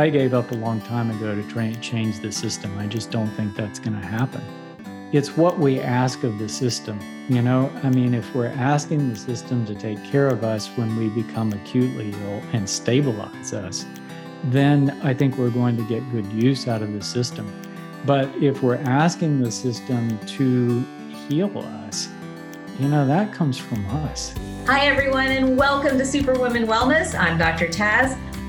I gave up a long time ago to try and change the system. I just don't think that's going to happen. It's what we ask of the system. You know, I mean, if we're asking the system to take care of us when we become acutely ill and stabilize us, then I think we're going to get good use out of the system. But if we're asking the system to heal us, you know, that comes from us. Hi, everyone, and welcome to Superwoman Wellness. I'm Dr. Taz.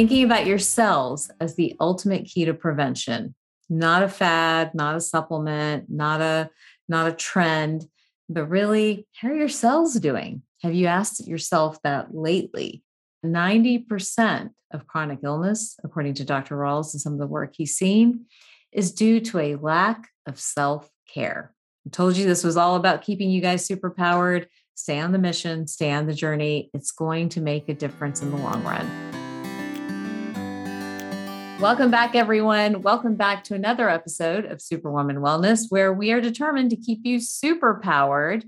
Thinking about your cells as the ultimate key to prevention, not a fad, not a supplement, not a not a trend, but really, how are your cells doing? Have you asked yourself that lately? 90% of chronic illness, according to Dr. Rawls and some of the work he's seen, is due to a lack of self care. I told you this was all about keeping you guys super powered. Stay on the mission, stay on the journey. It's going to make a difference in the long run. Welcome back, everyone. Welcome back to another episode of Superwoman Wellness, where we are determined to keep you super powered.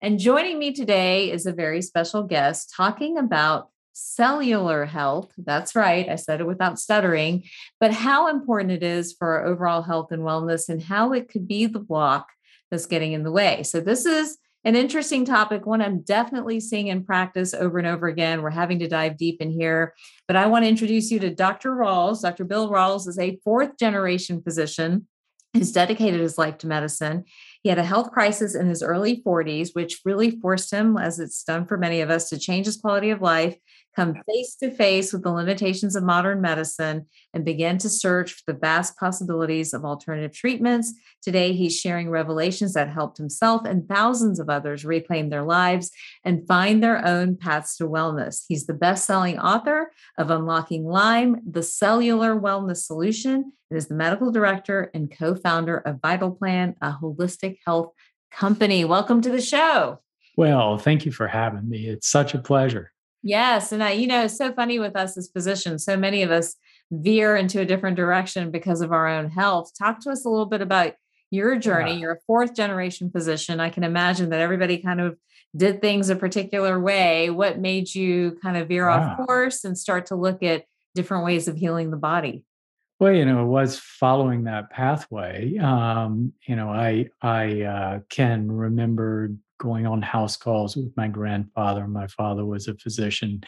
And joining me today is a very special guest talking about cellular health. That's right. I said it without stuttering, but how important it is for our overall health and wellness and how it could be the block that's getting in the way. So, this is an interesting topic, one I'm definitely seeing in practice over and over again. We're having to dive deep in here, but I want to introduce you to Dr. Rawls. Dr. Bill Rawls is a fourth generation physician who's dedicated his life to medicine. He had a health crisis in his early 40s, which really forced him, as it's done for many of us, to change his quality of life come face to face with the limitations of modern medicine and begin to search for the vast possibilities of alternative treatments. Today, he's sharing revelations that helped himself and thousands of others reclaim their lives and find their own paths to wellness. He's the best selling author of Unlocking Lyme, the Cellular Wellness Solution, and is the medical director and co founder of Vital Plan, a holistic health company. Welcome to the show. Well, thank you for having me. It's such a pleasure. Yes. And I, you know, it's so funny with us as physicians. So many of us veer into a different direction because of our own health. Talk to us a little bit about your journey. Yeah. You're a fourth generation physician. I can imagine that everybody kind of did things a particular way. What made you kind of veer yeah. off course and start to look at different ways of healing the body? Well, you know, it was following that pathway. Um, you know, I I uh, can remember going on house calls with my grandfather. My father was a physician.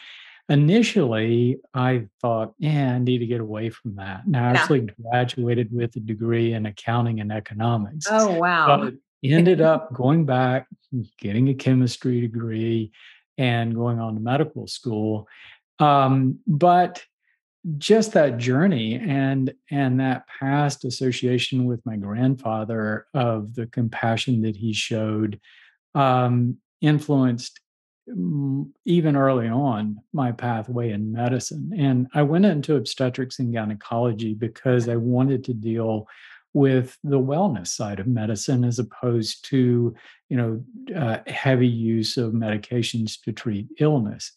Initially, I thought, yeah, I need to get away from that. Now, I yeah. actually graduated with a degree in accounting and economics. Oh, wow. But ended up going back, getting a chemistry degree, and going on to medical school. Um, but just that journey and and that past association with my grandfather of the compassion that he showed um, influenced even early on my pathway in medicine. And I went into obstetrics and gynecology because I wanted to deal with the wellness side of medicine as opposed to you know uh, heavy use of medications to treat illness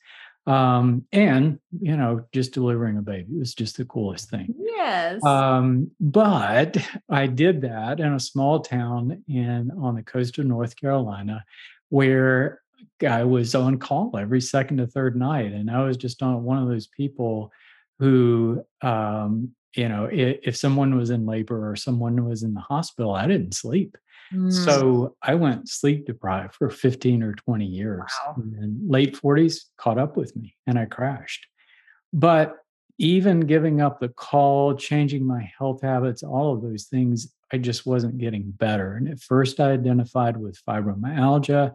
um, and you know just delivering a baby was just the coolest thing. Yes. Um, but i did that in a small town in on the coast of north carolina where i was on call every second to third night and i was just on one of those people who um, you know if, if someone was in labor or someone was in the hospital i didn't sleep Mm. So I went sleep deprived for 15 or 20 years. Wow. And late 40s caught up with me and I crashed. But even giving up the call, changing my health habits, all of those things, I just wasn't getting better. And at first, I identified with fibromyalgia.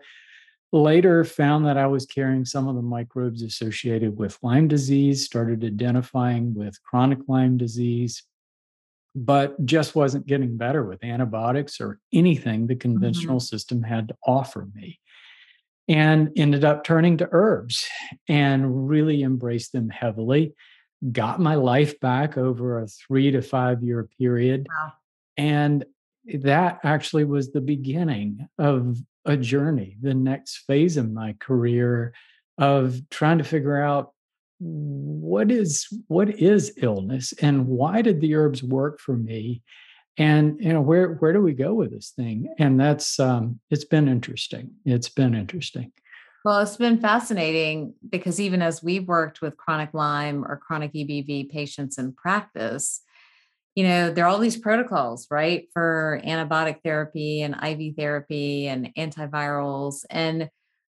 Later, found that I was carrying some of the microbes associated with Lyme disease, started identifying with chronic Lyme disease, but just wasn't getting better with antibiotics or anything the conventional mm-hmm. system had to offer me. And ended up turning to herbs and really embraced them heavily. got my life back over a three to five year period. Wow. And that actually was the beginning of a journey, the next phase of my career of trying to figure out what is what is illness and why did the herbs work for me? And you know where where do we go with this thing? And that's um it's been interesting. It's been interesting. Well it's been fascinating because even as we've worked with chronic lyme or chronic ebv patients in practice you know there are all these protocols right for antibiotic therapy and iv therapy and antivirals. And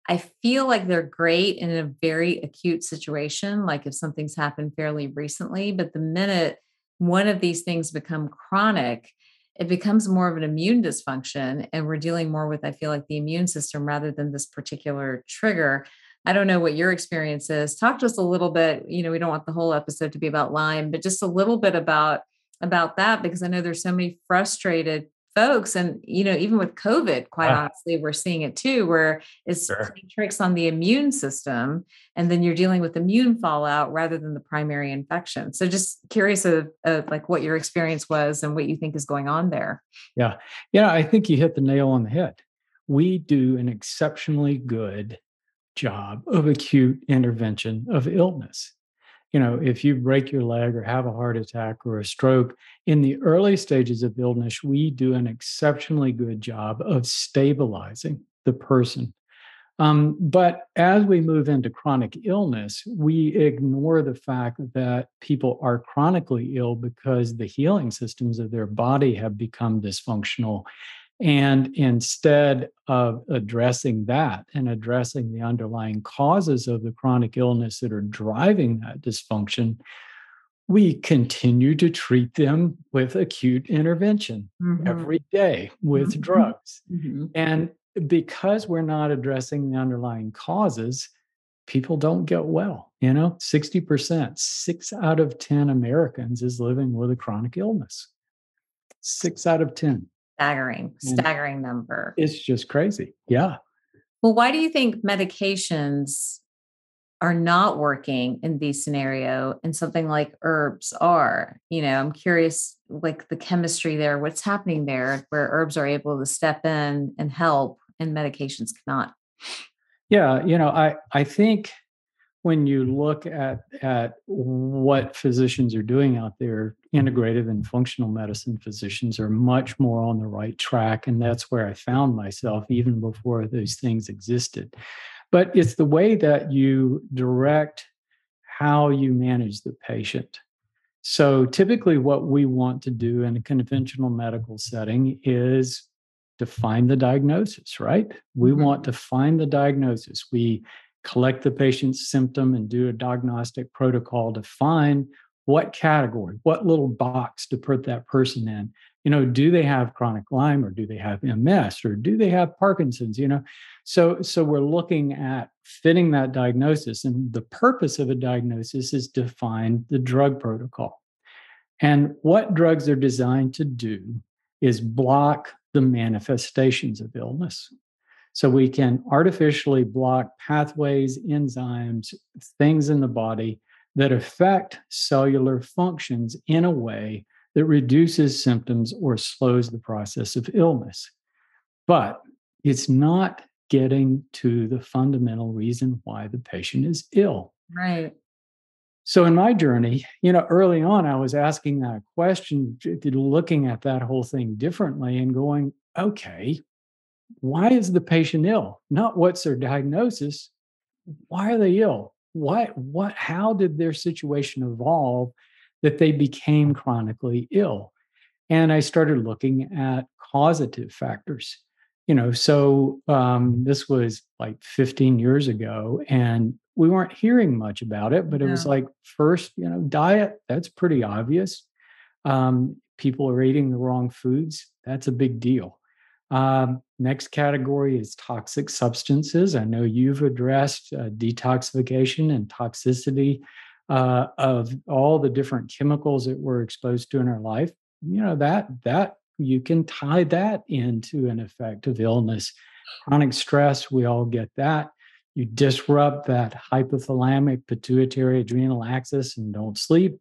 I feel like they're great in a very acute situation, like if something's happened fairly recently. But the minute one of these things become chronic, it becomes more of an immune dysfunction. And we're dealing more with, I feel like, the immune system rather than this particular trigger. I don't know what your experience is. Talk to us a little bit. You know, we don't want the whole episode to be about Lyme, but just a little bit about about that because I know there's so many frustrated folks and you know even with covid quite yeah. honestly we're seeing it too where it's sure. tricks on the immune system and then you're dealing with immune fallout rather than the primary infection. So just curious of, of like what your experience was and what you think is going on there. Yeah. Yeah i think you hit the nail on the head. We do an exceptionally good job of acute intervention of illness you know, if you break your leg or have a heart attack or a stroke, in the early stages of illness, we do an exceptionally good job of stabilizing the person. Um, but as we move into chronic illness, we ignore the fact that people are chronically ill because the healing systems of their body have become dysfunctional and instead of addressing that and addressing the underlying causes of the chronic illness that are driving that dysfunction, we continue to treat them with acute intervention mm-hmm. every day with mm-hmm. drugs. Mm-hmm. And because we're not addressing the underlying causes, people don't get well. You know, 60%, six out of 10 Americans is living with a chronic illness. Six out of 10 staggering, mm. staggering number. It's just crazy. Yeah. Well, why do you think medications are not working in these scenario and something like herbs are? You know, I'm curious like the chemistry there, what's happening there where herbs are able to step in and help and medications cannot. Yeah, you know, I I think when you look at at what physicians are doing out there, integrative and functional medicine physicians are much more on the right track, and that's where I found myself even before those things existed. But it's the way that you direct how you manage the patient. So typically, what we want to do in a conventional medical setting is to find the diagnosis, right? We mm-hmm. want to find the diagnosis. We collect the patient's symptom and do a diagnostic protocol to find what category, what little box to put that person in. You know, do they have chronic Lyme or do they have MS or do they have Parkinson's? You know, so so we're looking at fitting that diagnosis, and the purpose of a diagnosis is to find the drug protocol. And what drugs are designed to do is block the manifestations of illness. So we can artificially block pathways, enzymes, things in the body that affect cellular functions in a way that reduces symptoms or slows the process of illness. But it's not getting to the fundamental reason why the patient is ill. Right. So in my journey, you know, early on, I was asking that question, looking at that whole thing differently and going, okay, why is the patient ill? Not what's their diagnosis. Why are they ill? Why, what, how did their situation evolve that they became chronically ill? And I started looking at causative factors. You know, so um, this was like 15 years ago, and we weren't hearing much about it, but it was like first, you know, diet, that's pretty obvious. Um, people are eating the wrong foods, that's a big deal. Um, next category is toxic substances. I know you've addressed uh, detoxification and toxicity uh, of all the different chemicals that we're exposed to in our life. You know that that you can tie that into an effect of illness. Chronic stress, we all get that. you disrupt that hypothalamic pituitary adrenal axis and don't sleep,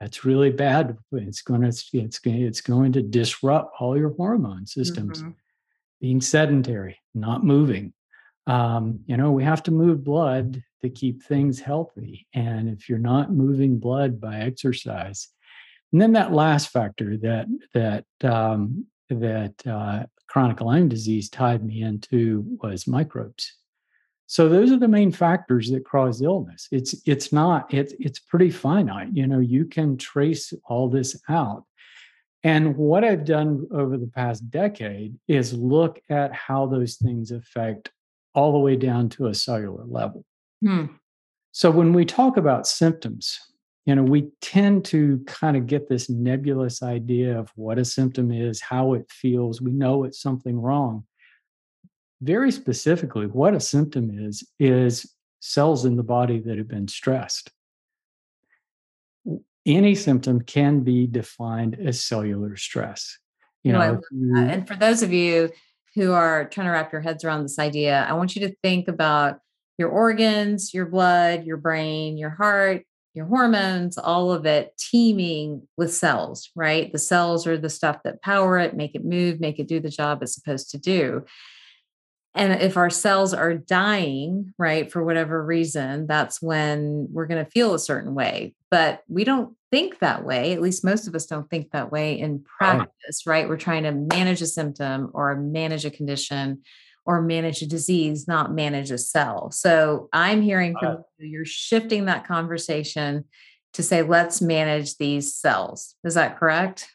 that's really bad. It's going to it's it's going to disrupt all your hormone systems. Mm-hmm. Being sedentary, not moving. Um, you know, we have to move blood to keep things healthy. And if you're not moving blood by exercise, and then that last factor that that um, that uh, chronic Lyme disease tied me into was microbes. So those are the main factors that cause illness. It's it's not it's it's pretty finite. You know, you can trace all this out. And what I've done over the past decade is look at how those things affect all the way down to a cellular level. Hmm. So when we talk about symptoms, you know, we tend to kind of get this nebulous idea of what a symptom is, how it feels. We know it's something wrong. Very specifically, what a symptom is, is cells in the body that have been stressed. Any symptom can be defined as cellular stress. You know, you, and for those of you who are trying to wrap your heads around this idea, I want you to think about your organs, your blood, your brain, your heart, your hormones, all of it teeming with cells, right? The cells are the stuff that power it, make it move, make it do the job it's supposed to do. And if our cells are dying, right, for whatever reason, that's when we're going to feel a certain way. But we don't think that way. At least most of us don't think that way in practice, right? right? We're trying to manage a symptom or manage a condition or manage a disease, not manage a cell. So I'm hearing from uh, you, you're shifting that conversation to say, let's manage these cells. Is that correct?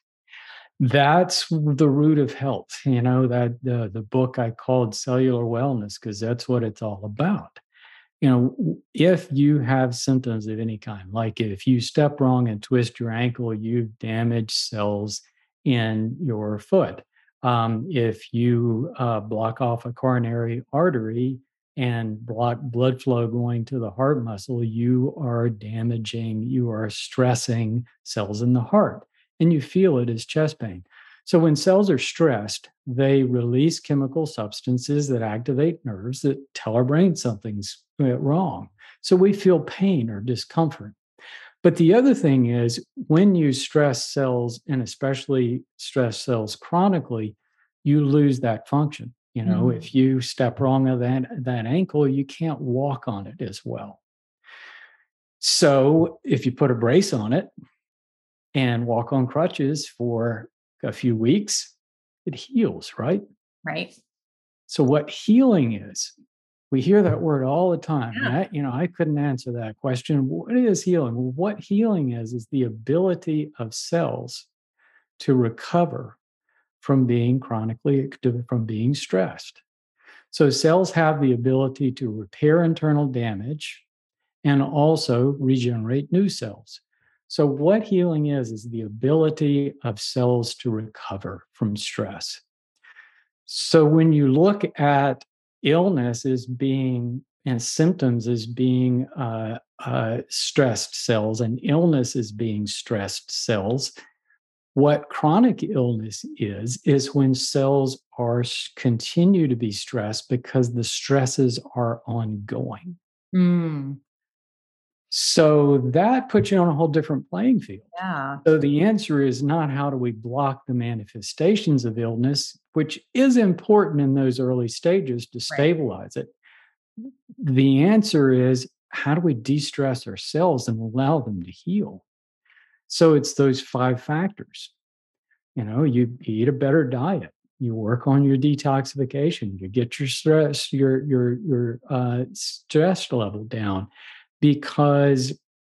That's the root of health. You know, that the, the book I called Cellular Wellness, because that's what it's all about. You know, if you have symptoms of any kind, like if you step wrong and twist your ankle, you've damaged cells in your foot um, if you uh, block off a coronary artery and block blood flow going to the heart muscle, you are damaging, you are stressing cells in the heart, and you feel it as chest pain. So, when cells are stressed, they release chemical substances that activate nerves that tell our brain something's uh, wrong. So, we feel pain or discomfort. But the other thing is when you stress cells and especially stress cells chronically, you lose that function. You know, mm. if you step wrong on that, that ankle, you can't walk on it as well. So if you put a brace on it and walk on crutches for a few weeks, it heals, right? Right. So what healing is, we hear that word all the time. Yeah. I, you know, I couldn't answer that question. What is healing? Well, what healing is is the ability of cells to recover from being chronically from being stressed. So cells have the ability to repair internal damage and also regenerate new cells. So what healing is is the ability of cells to recover from stress. So when you look at illness as being and symptoms as being uh, uh, stressed cells and illness as being stressed cells, what chronic illness is, is when cells are continue to be stressed because the stresses are ongoing. Mm. So that puts you on a whole different playing field. Yeah. So the answer is not how do we block the manifestations of illness, which is important in those early stages to stabilize right. it. The answer is how do we de stress our cells and allow them to heal? So it's those five factors. You know, you eat a better diet, you work on your detoxification, you get your stress, your your your uh, stress level down, because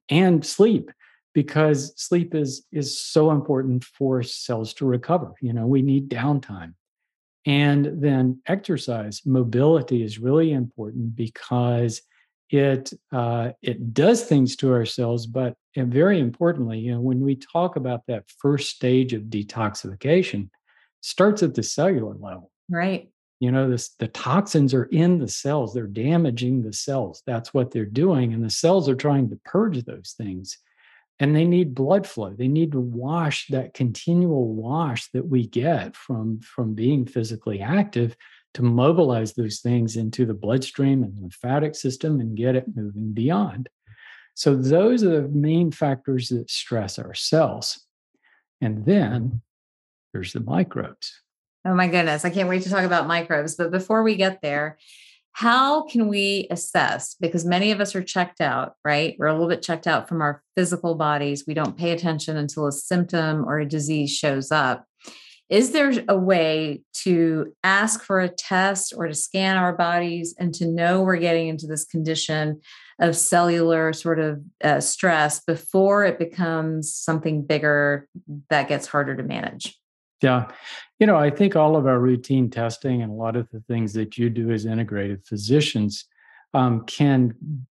and sleep because sleep is is so important for cells to recover you know we need downtime and then exercise mobility is really important because it uh, it does things to our cells, but very importantly, you know, when we talk about that first stage of detoxification, starts at the cellular level. Right. You know, this the toxins are in the cells. They're damaging the cells. That's what they're doing, and the cells are trying to purge those things. And they need blood flow. They need to wash that continual wash that we get from from being physically active to mobilize those things into the bloodstream and lymphatic system and get it moving beyond. So, those are the main factors that stress our cells. And then there's the microbes. Oh my goodness. I can't wait to talk about microbes. But before we get there, how can we assess? Because many of us are checked out, right? We're a little bit checked out from our physical bodies. We don't pay attention until a symptom or a disease shows up. Is there a way to ask for a test or to scan our bodies and to know we're getting into this condition of cellular sort of uh, stress before it becomes something bigger that gets harder to manage? Yeah. You know, I think all of our routine testing and a lot of the things that you do as integrated physicians um, can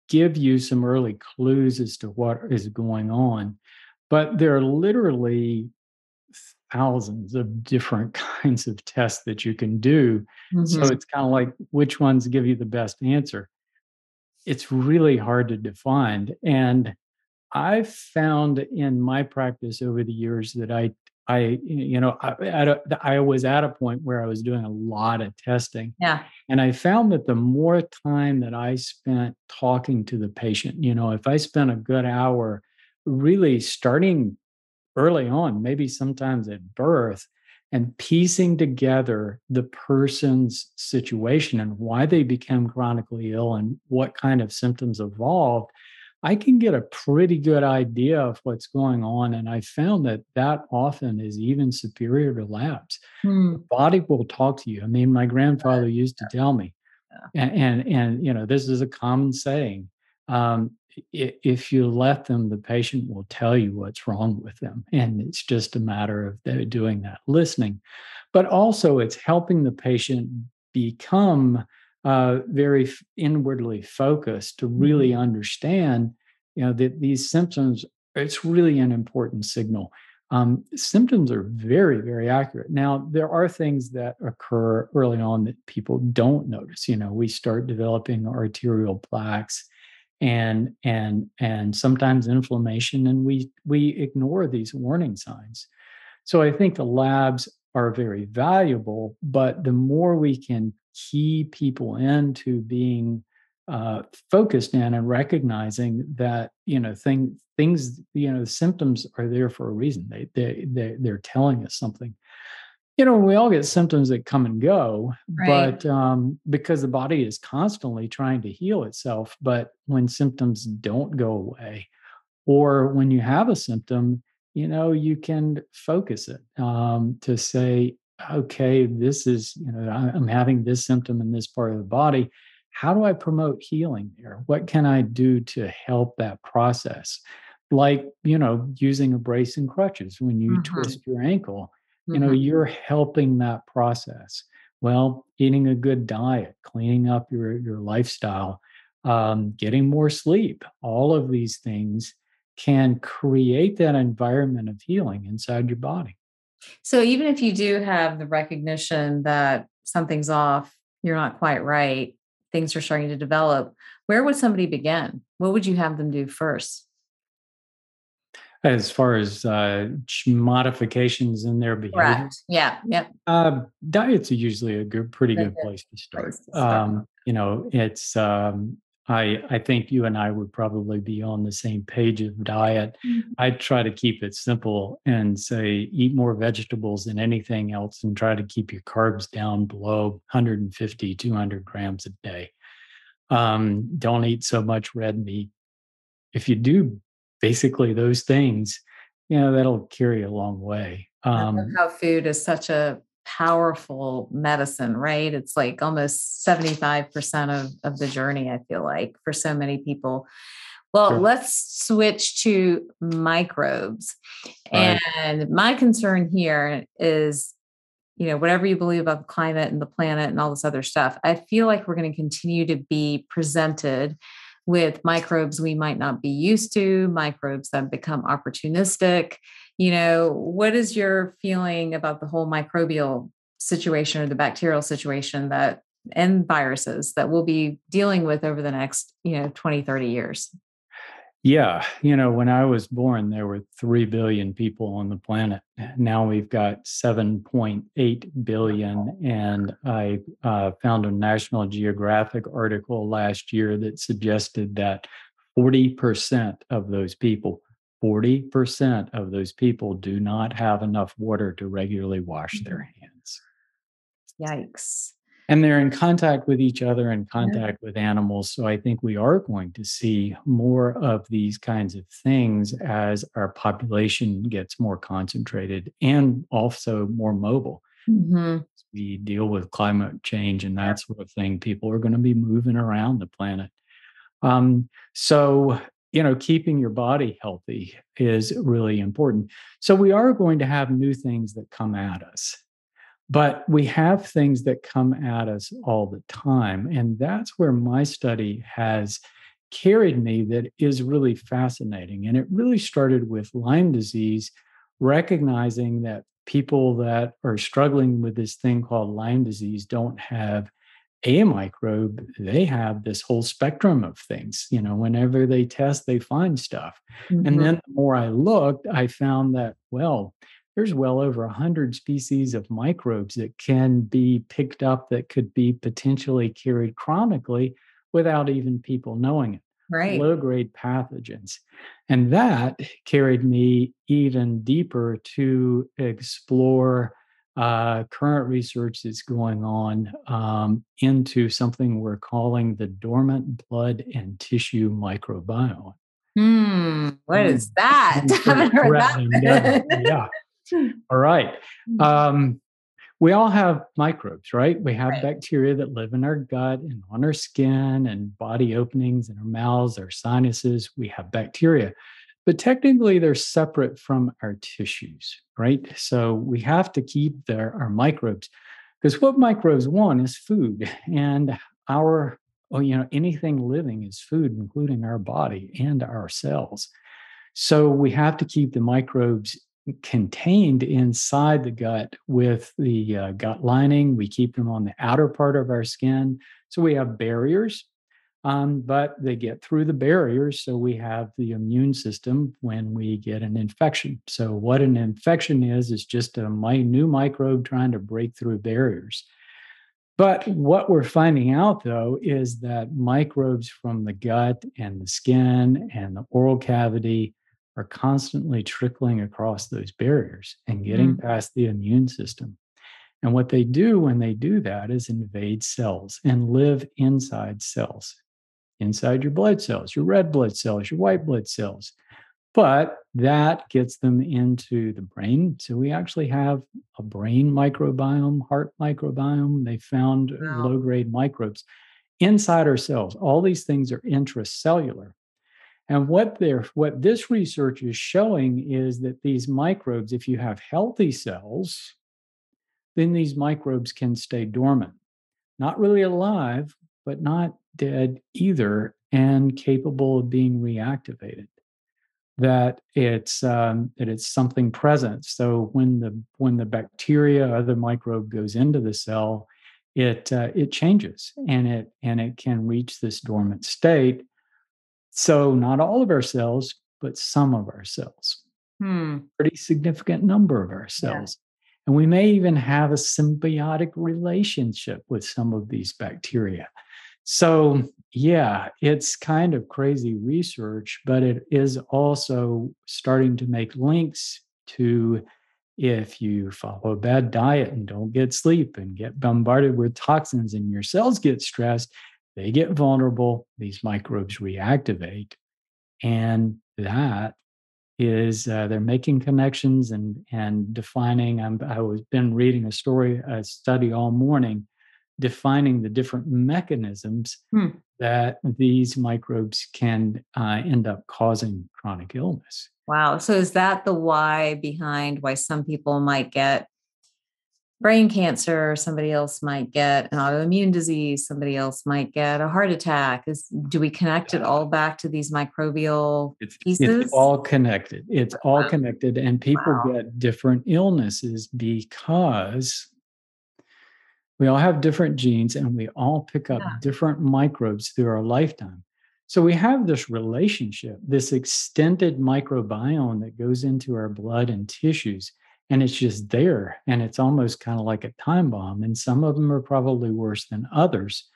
give you some early clues as to what is going on. But there are literally thousands of different kinds of tests that you can do. Mm-hmm. So it's kind of like which ones give you the best answer. It's really hard to define. And I've found in my practice over the years that I, I, you know, I, I was at a point where I was doing a lot of testing. Yeah. And I found that the more time that I spent talking to the patient, you know, if I spent a good hour really starting early on, maybe sometimes at birth, and piecing together the person's situation and why they became chronically ill and what kind of symptoms evolved, I can get a pretty good idea of what's going on. And I found that that often is even superior to labs. Hmm. The body will talk to you. I mean, my grandfather used to tell me, yeah. and, and, and you know, this is a common saying. Um, if you let them, the patient will tell you what's wrong with them. And it's just a matter of doing that listening. But also, it's helping the patient become uh, very inwardly focused to really mm-hmm. understand you know that these symptoms it's really an important signal. Um, symptoms are very very accurate. Now there are things that occur early on that people don't notice. You know we start developing arterial plaques and and and sometimes inflammation and we we ignore these warning signs. So i think the labs are very valuable but the more we can key people into being uh, focused in and recognizing that you know thing, things you know the symptoms are there for a reason they they, they they're telling us something you know, we all get symptoms that come and go, right. but um, because the body is constantly trying to heal itself. But when symptoms don't go away, or when you have a symptom, you know, you can focus it um, to say, okay, this is, you know, I'm having this symptom in this part of the body. How do I promote healing there? What can I do to help that process? Like, you know, using a brace and crutches when you mm-hmm. twist your ankle you know mm-hmm. you're helping that process well eating a good diet cleaning up your your lifestyle um, getting more sleep all of these things can create that environment of healing inside your body so even if you do have the recognition that something's off you're not quite right things are starting to develop where would somebody begin what would you have them do first as far as uh, modifications in their behavior. Correct. Yeah. Yeah. Uh, diets are usually a good, pretty good place to start. Place to start. Um, you know, it's. Um, I I think you and I would probably be on the same page of diet. Mm-hmm. I try to keep it simple and say eat more vegetables than anything else, and try to keep your carbs down below 150, 200 grams a day. Um, don't eat so much red meat. If you do basically those things, you know, that'll carry a long way. Um, how food is such a powerful medicine, right? It's like almost 75% of, of the journey, I feel like, for so many people. Well, sure. let's switch to microbes. Right. And my concern here is, you know, whatever you believe about the climate and the planet and all this other stuff, I feel like we're going to continue to be presented with microbes we might not be used to, microbes that become opportunistic. You know, what is your feeling about the whole microbial situation or the bacterial situation that and viruses that we'll be dealing with over the next, you know, 20, 30 years? Yeah. You know, when I was born, there were 3 billion people on the planet. Now we've got 7.8 billion. And I uh, found a National Geographic article last year that suggested that 40% of those people, 40% of those people do not have enough water to regularly wash their Mm-hmm. hands. Yikes. And they're in contact with each other and contact with animals. So I think we are going to see more of these kinds of things as our population gets more concentrated and also more mobile. hmm We deal with climate change and that sort of thing. People are going to be moving around the planet. Um, so, you know, keeping your body healthy is really important. So, we are going to have new things that come at us, but we have things that come at us all the time. And that's where my study has carried me that is really fascinating. And it really started with Lyme disease, recognizing that people that are struggling with this thing called Lyme disease don't have a microbe, they have this whole spectrum of things. You know, whenever they test, they find stuff. And Mhm. then the more I looked, I found that, well, there's well over 100 species of microbes that can be picked up that could be potentially carried chronically without even people knowing it right. low grade pathogens. And that carried me even deeper to explore uh, current research that's going on um, into something we're calling the dormant blood and tissue microbiome. Hmm. What is Mm. that? Sounds Haven't heard threatening, doesn't it? that. yeah. All right. Um, we all have microbes, right? We have Right. bacteria that live in our gut and on our skin and body openings and our mouths, our sinuses. We have bacteria, but technically they're separate from our tissues, right? So we have to keep their, our microbes because what microbes want is food, and our, oh, you know, anything living is food, including our body and our cells. So we have to keep the microbes contained inside the gut with the uh, gut lining. We keep them on the outer part of our skin. So we have barriers, um, but they get through the barriers. So we have the immune system when we get an infection. So, what an infection is, is just a my, new microbe trying to break through barriers. But what we're finding out though is that microbes from the gut and the skin and the oral cavity are constantly trickling across those barriers and getting past the immune system. And what they do when they do that is invade cells and live inside cells, inside your blood cells, your red blood cells, your white blood cells. But that gets them into the brain. So we actually have a brain microbiome, heart microbiome. They found Wow. low grade microbes inside our cells. All these things are intracellular. And what they're what this research is showing is that these microbes, if you have healthy cells, then these microbes can stay dormant, not really alive, but not dead either, and capable of being reactivated. That it's um, that it's something present. So when the when the bacteria or the microbe goes into the cell, it uh, it changes and it and it can reach this dormant state so, not all of our cells, but some of our cells, Hmm. pretty significant number of our Yeah. cells. And we may even have a symbiotic relationship with some of these bacteria. So, yeah, it's kind of crazy research, but it is also starting to make links to if you follow a bad diet and don't get sleep and get bombarded with toxins and your cells get stressed, they get vulnerable, these microbes reactivate. And that is uh, they're making connections and and defining. I'm, I was been reading a story, a study all morning, defining the different mechanisms Hmm. that these microbes can uh, end up causing chronic illness. Wow. So is that the why behind why some people might get brain cancer, somebody else might get an autoimmune disease, somebody else might get a heart attack? Is do we connect it all back to these microbial It's, pieces? it's all connected. It's all Wow. connected, and people Wow. get different illnesses because we all have different genes and we all pick up Yeah. different microbes through our lifetime. So we have this relationship, this extended microbiome that goes into our blood and tissues, and it's just there. And it's almost kind of like a time bomb. And some of them are probably worse than others.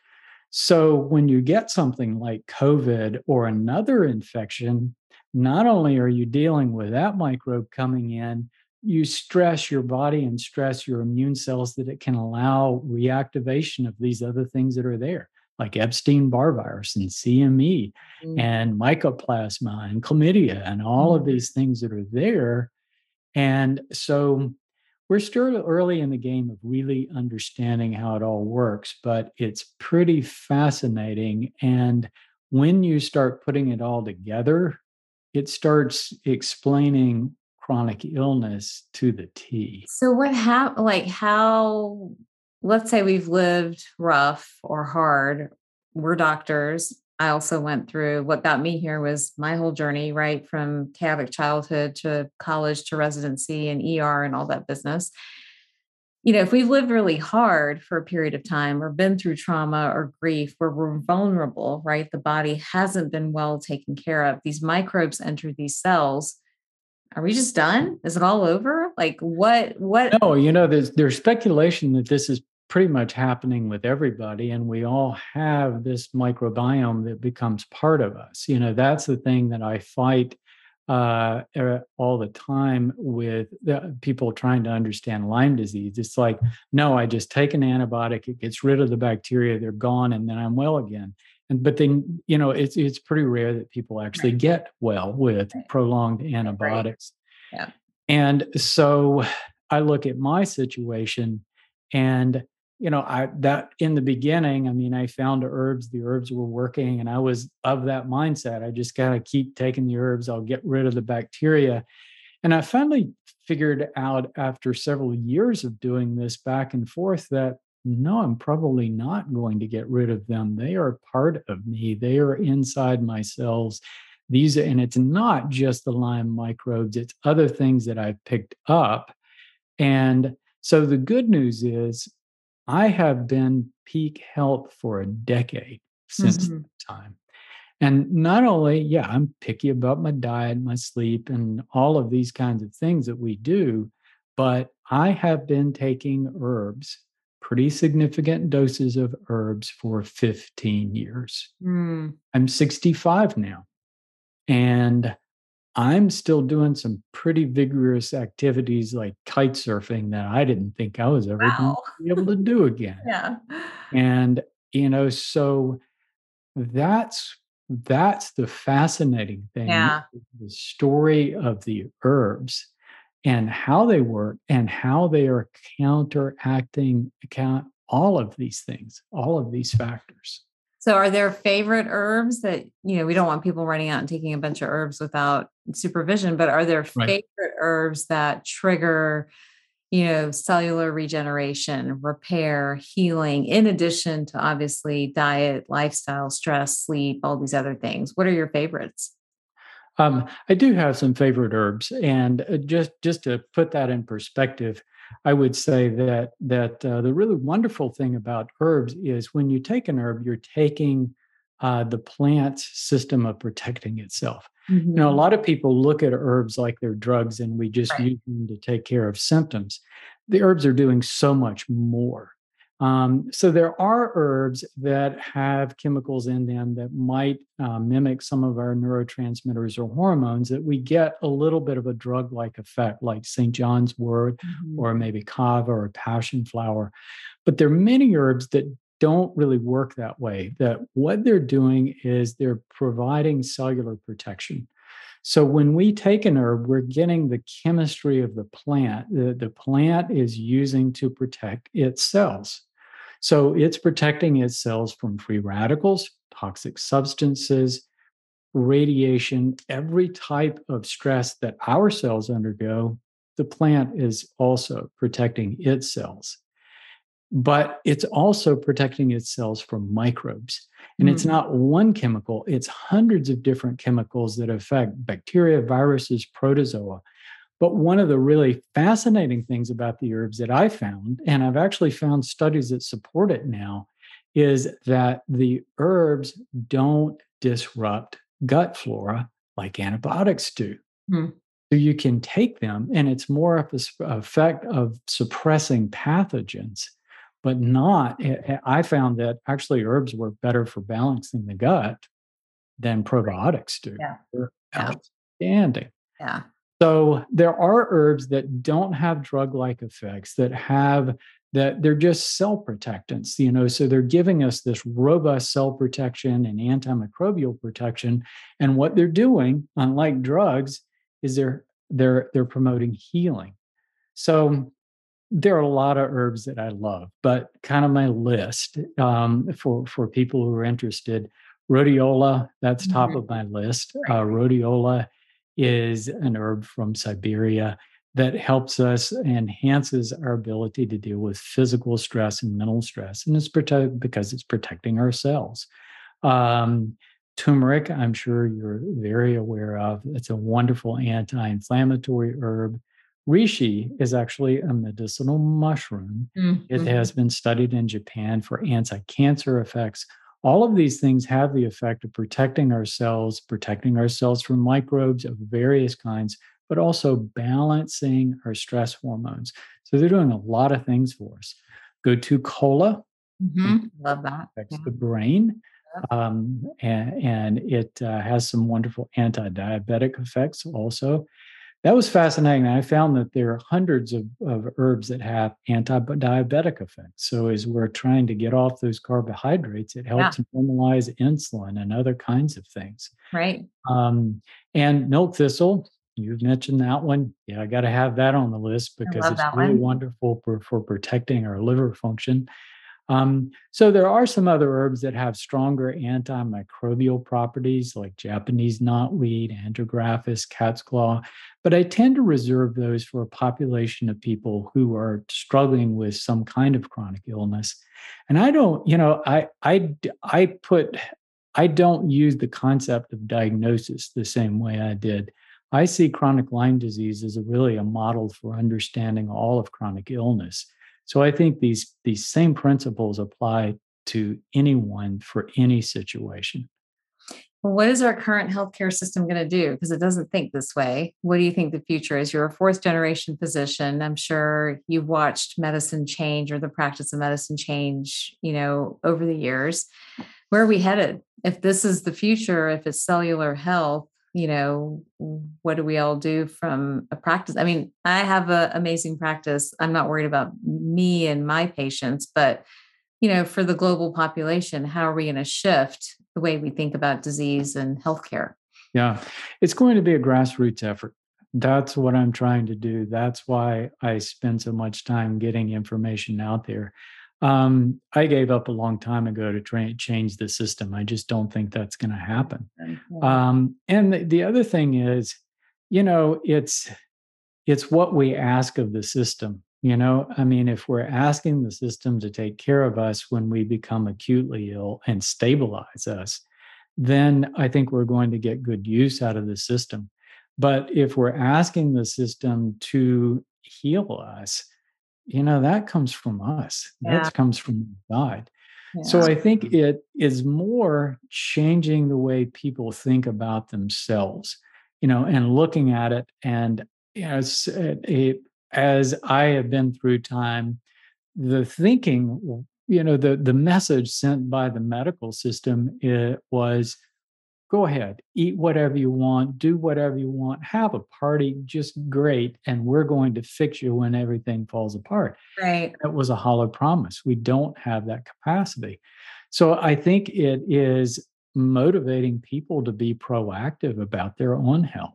So when you get something like COVID or another infection, not only are you dealing with that microbe coming in, you stress your body and stress your immune cells that it can allow reactivation of these other things that are there like Epstein Barr virus and CMV mm. and mycoplasma and chlamydia and all mm. of these things that are there. And so we're still early in the game of really understanding how it all works, but it's pretty fascinating. And when you start putting it all together, it starts explaining chronic illness to the T. So what happened like how let's say we've lived rough or hard, we're doctors. I also went through what got me here was my whole journey, right? From chaotic childhood to college to residency and ER and all that business. You know, if we've lived really hard for a period of time or been through trauma or grief where we're vulnerable, right? The body hasn't been well taken care of. These microbes enter these cells. Are we just done? Is it all over? Like what what No, you know, there's there's speculation that this is pretty much happening with everybody and we all have this microbiome that becomes part of us you know that's the thing that i fight uh, all the time with people trying to understand lyme disease it's like no i just take an antibiotic it gets rid of the bacteria they're gone and then i'm well again but then you know it's it's pretty rare that people actually right. get well with right. prolonged antibiotics right. yeah and so i look at my situation and you know i that in the beginning i mean i found herbs the herbs were working and i was of that mindset i just gotta keep taking the herbs i'll get rid of the bacteria and i finally figured out after several years of doing this back and forth that no i'm probably not going to get rid of them. They are part of me. They are inside my cells. These and it's not just the lyme microbes. It's other things that i've picked up. And so the good news is I have been peak health for a decade since mm-hmm. that time. And not only, yeah, I'm picky about my diet, my sleep, and all of these kinds of things that we do, but I have been taking herbs, pretty significant doses of herbs for 15 years. Mm. I'm 65 now. And I'm still doing some pretty vigorous activities like kite surfing that I didn't think I was ever wow. going to be able to do again. yeah. And you know, so that's that's the fascinating thing. Yeah. The story of the herbs and how they work and how they are counteracting account all of these things, all of these factors. So are there favorite herbs that, you know, we don't want people running out and taking a bunch of herbs without supervision, but are there right. favorite herbs that trigger, you know, cellular regeneration, repair, healing, in addition to obviously diet, lifestyle, stress, sleep, all these other things? What are your favorites? Um, I do have some favorite herbs, and uh, just just to put that in perspective, I would say that that uh, the really wonderful thing about herbs is when you take an herb, you're taking uh, the plant's system of protecting itself. Mm-hmm. You know, a mm-hmm. lot of people look at herbs like they're drugs, and we just right. use them to take care of symptoms. The herbs are doing so much more. Um, so there are herbs that have chemicals in them that might uh, mimic some of our neurotransmitters or hormones that we get a little bit of a drug-like effect, like St. John's wort mm-hmm. or maybe kava or passion flower. But there are many herbs that don't really work that way. That what they're doing is they're providing cellular protection. So when we take an herb, we're getting the chemistry of the plant that the plant is using to protect its cells. So it's protecting its cells from free radicals, toxic substances, radiation, every type of stress that our cells undergo. The plant is also protecting its cells. But it's also protecting its cells from microbes. And mm. it's not one chemical, it's hundreds of different chemicals that affect bacteria, viruses, protozoa. But one of the really fascinating things about the herbs that I found, and I've actually found studies that support it now, is that the herbs don't disrupt gut flora like antibiotics do. Hmm. So you can take them, and it's more of a effect of suppressing pathogens, but not. Eh, eh, I found that actually herbs work better for balancing the gut than probiotics do. Yeah. They're Yeah. outstanding. Yeah. So there are herbs that don't have drug-like effects that have that they're just cell protectants, you know. So they're giving us this robust cell protection and antimicrobial protection. And what they're doing, unlike drugs, is they're they're they're promoting healing. So there are a lot of herbs that I love, but kind of my list um, for for people who are interested. Rhodiola, that's top Mhm. of my list. Uh, rhodiola is an herb from Siberia that helps us enhances our ability to deal with physical stress and mental stress, and it's protect because it's protecting our cells. Um, turmeric, I'm sure you're very aware of. It's a wonderful anti-inflammatory herb. Reishi is actually a medicinal mushroom. It Mhm. has been studied in Japan for anti-cancer effects. All of these things have the effect of protecting ourselves, protecting ourselves from microbes of various kinds, but also balancing our stress hormones. So they're doing a lot of things for us. Gotu kola, Mhm. Love that. affects Yeah. the brain, um, and, and it uh, has some wonderful anti-diabetic effects also. That was fascinating. I found that there are hundreds of, of herbs that have anti-diabetic effects. So as we're trying to get off those carbohydrates, it helps to normalize insulin and other kinds of things. Right. Um, and milk thistle, you've mentioned that one. Yeah, I got to have that on the list because it's really one. wonderful for, for protecting our liver function. Um, so there are some other herbs that have stronger antimicrobial properties like Japanese knotweed, andrographis, cat's claw, but I tend to reserve those for a population of people who are struggling with some kind of chronic illness. And I don't, you know, I I I put I don't use the concept of diagnosis the same way I did. I see chronic Lyme disease as a really a model for understanding all of chronic illness. So I think these these same principles apply to anyone for any situation. Well, what is our current healthcare system going to do? Because it doesn't think this way. What do you think the future is? You're a fourth generation physician. I'm sure you've watched medicine change or the practice of medicine change, you know, over the years. Where are we headed? If this is the future, if it's cellular health, you know, what do we all do from a practice? I mean, I have an amazing practice. I'm not worried about me and my patients, but you know, for the global population, how are we going to shift the way we think about disease and healthcare? Yeah, it's going to be a grassroots effort. That's what I'm trying to do. That's why I spend so much time getting information out there. Um, I gave up a long time ago to try and change the system. I just don't think that's going to happen. Um, and the, the other thing is, you know, it's it's what we ask of the system. You know, I mean, if we're asking the system to take care of us when we become acutely ill and stabilize us, then I think we're going to get good use out of the system. But if we're asking the system to heal us, you know, that comes from us. Yeah. That comes from God. So I think it is more changing the way people think about themselves, you know, and looking at it. And know, it, it, as I have been through time, the thinking, you know, the the message sent by the medical system it was, go ahead, eat whatever you want, do whatever you want, have a party, just great, and we're going to fix you when everything falls apart right. that was a hollow promise. We don't have that capacity. So I think it is motivating people to be proactive about their own health.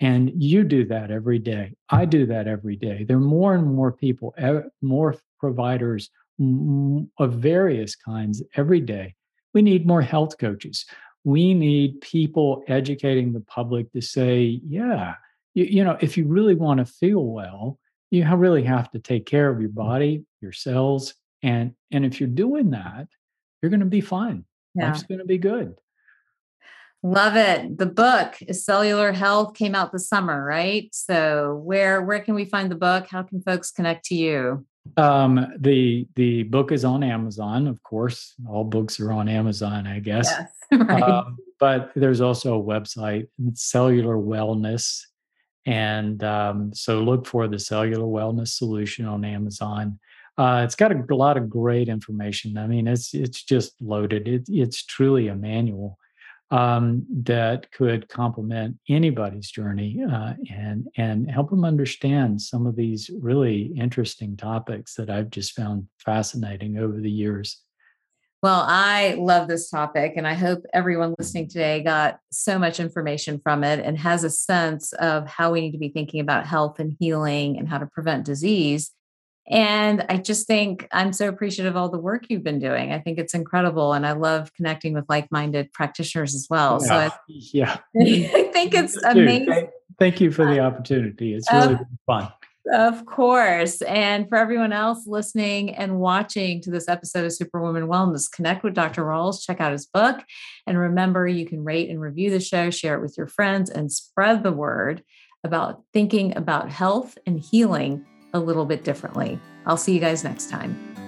And you do that every day. I do that every day. There are more and more people, more providers of various kinds every day. We need more health coaches. We need people educating the public to say, yeah, you, you know, if you really want to feel well, you really have to take care of your mm-hmm. body, your cells, and and if you're doing that, you're going to be fine. Yeah. Life's going to be good. Love it. The book is Cellular Health came out this summer, right? So where where can we find the book? How can folks connect to you? Um, the the book is on Amazon, of course. All books are on Amazon, I guess. right. Um, but there's also a website, Cellular Wellness. And um, so look for the Cellular Wellness Solution on Amazon. Uh, it's got a, lot of great information. I mean, it's it's just loaded. It, it's truly a manual um, that could complement anybody's journey uh, and and help them understand some of these really interesting topics that I've just found fascinating over the years. Well, I love this topic, and I hope everyone listening today got so much information from it and has a sense of how we need to be thinking about health and healing and how to prevent disease. And I just think I'm so appreciative of all the work you've been doing. I think it's incredible. And I love connecting with like minded practitioners as well. Yeah. So I, yeah. I think it's amazing. Thank you for the opportunity. It's really uh, fun. Of course. And for everyone else listening and watching to this episode of Superwoman Wellness, connect with Dr. Rawls, check out his book. And remember, you can rate and review the show, share it with your friends, and spread the word about thinking about health and healing a little bit differently. I'll see you guys next time.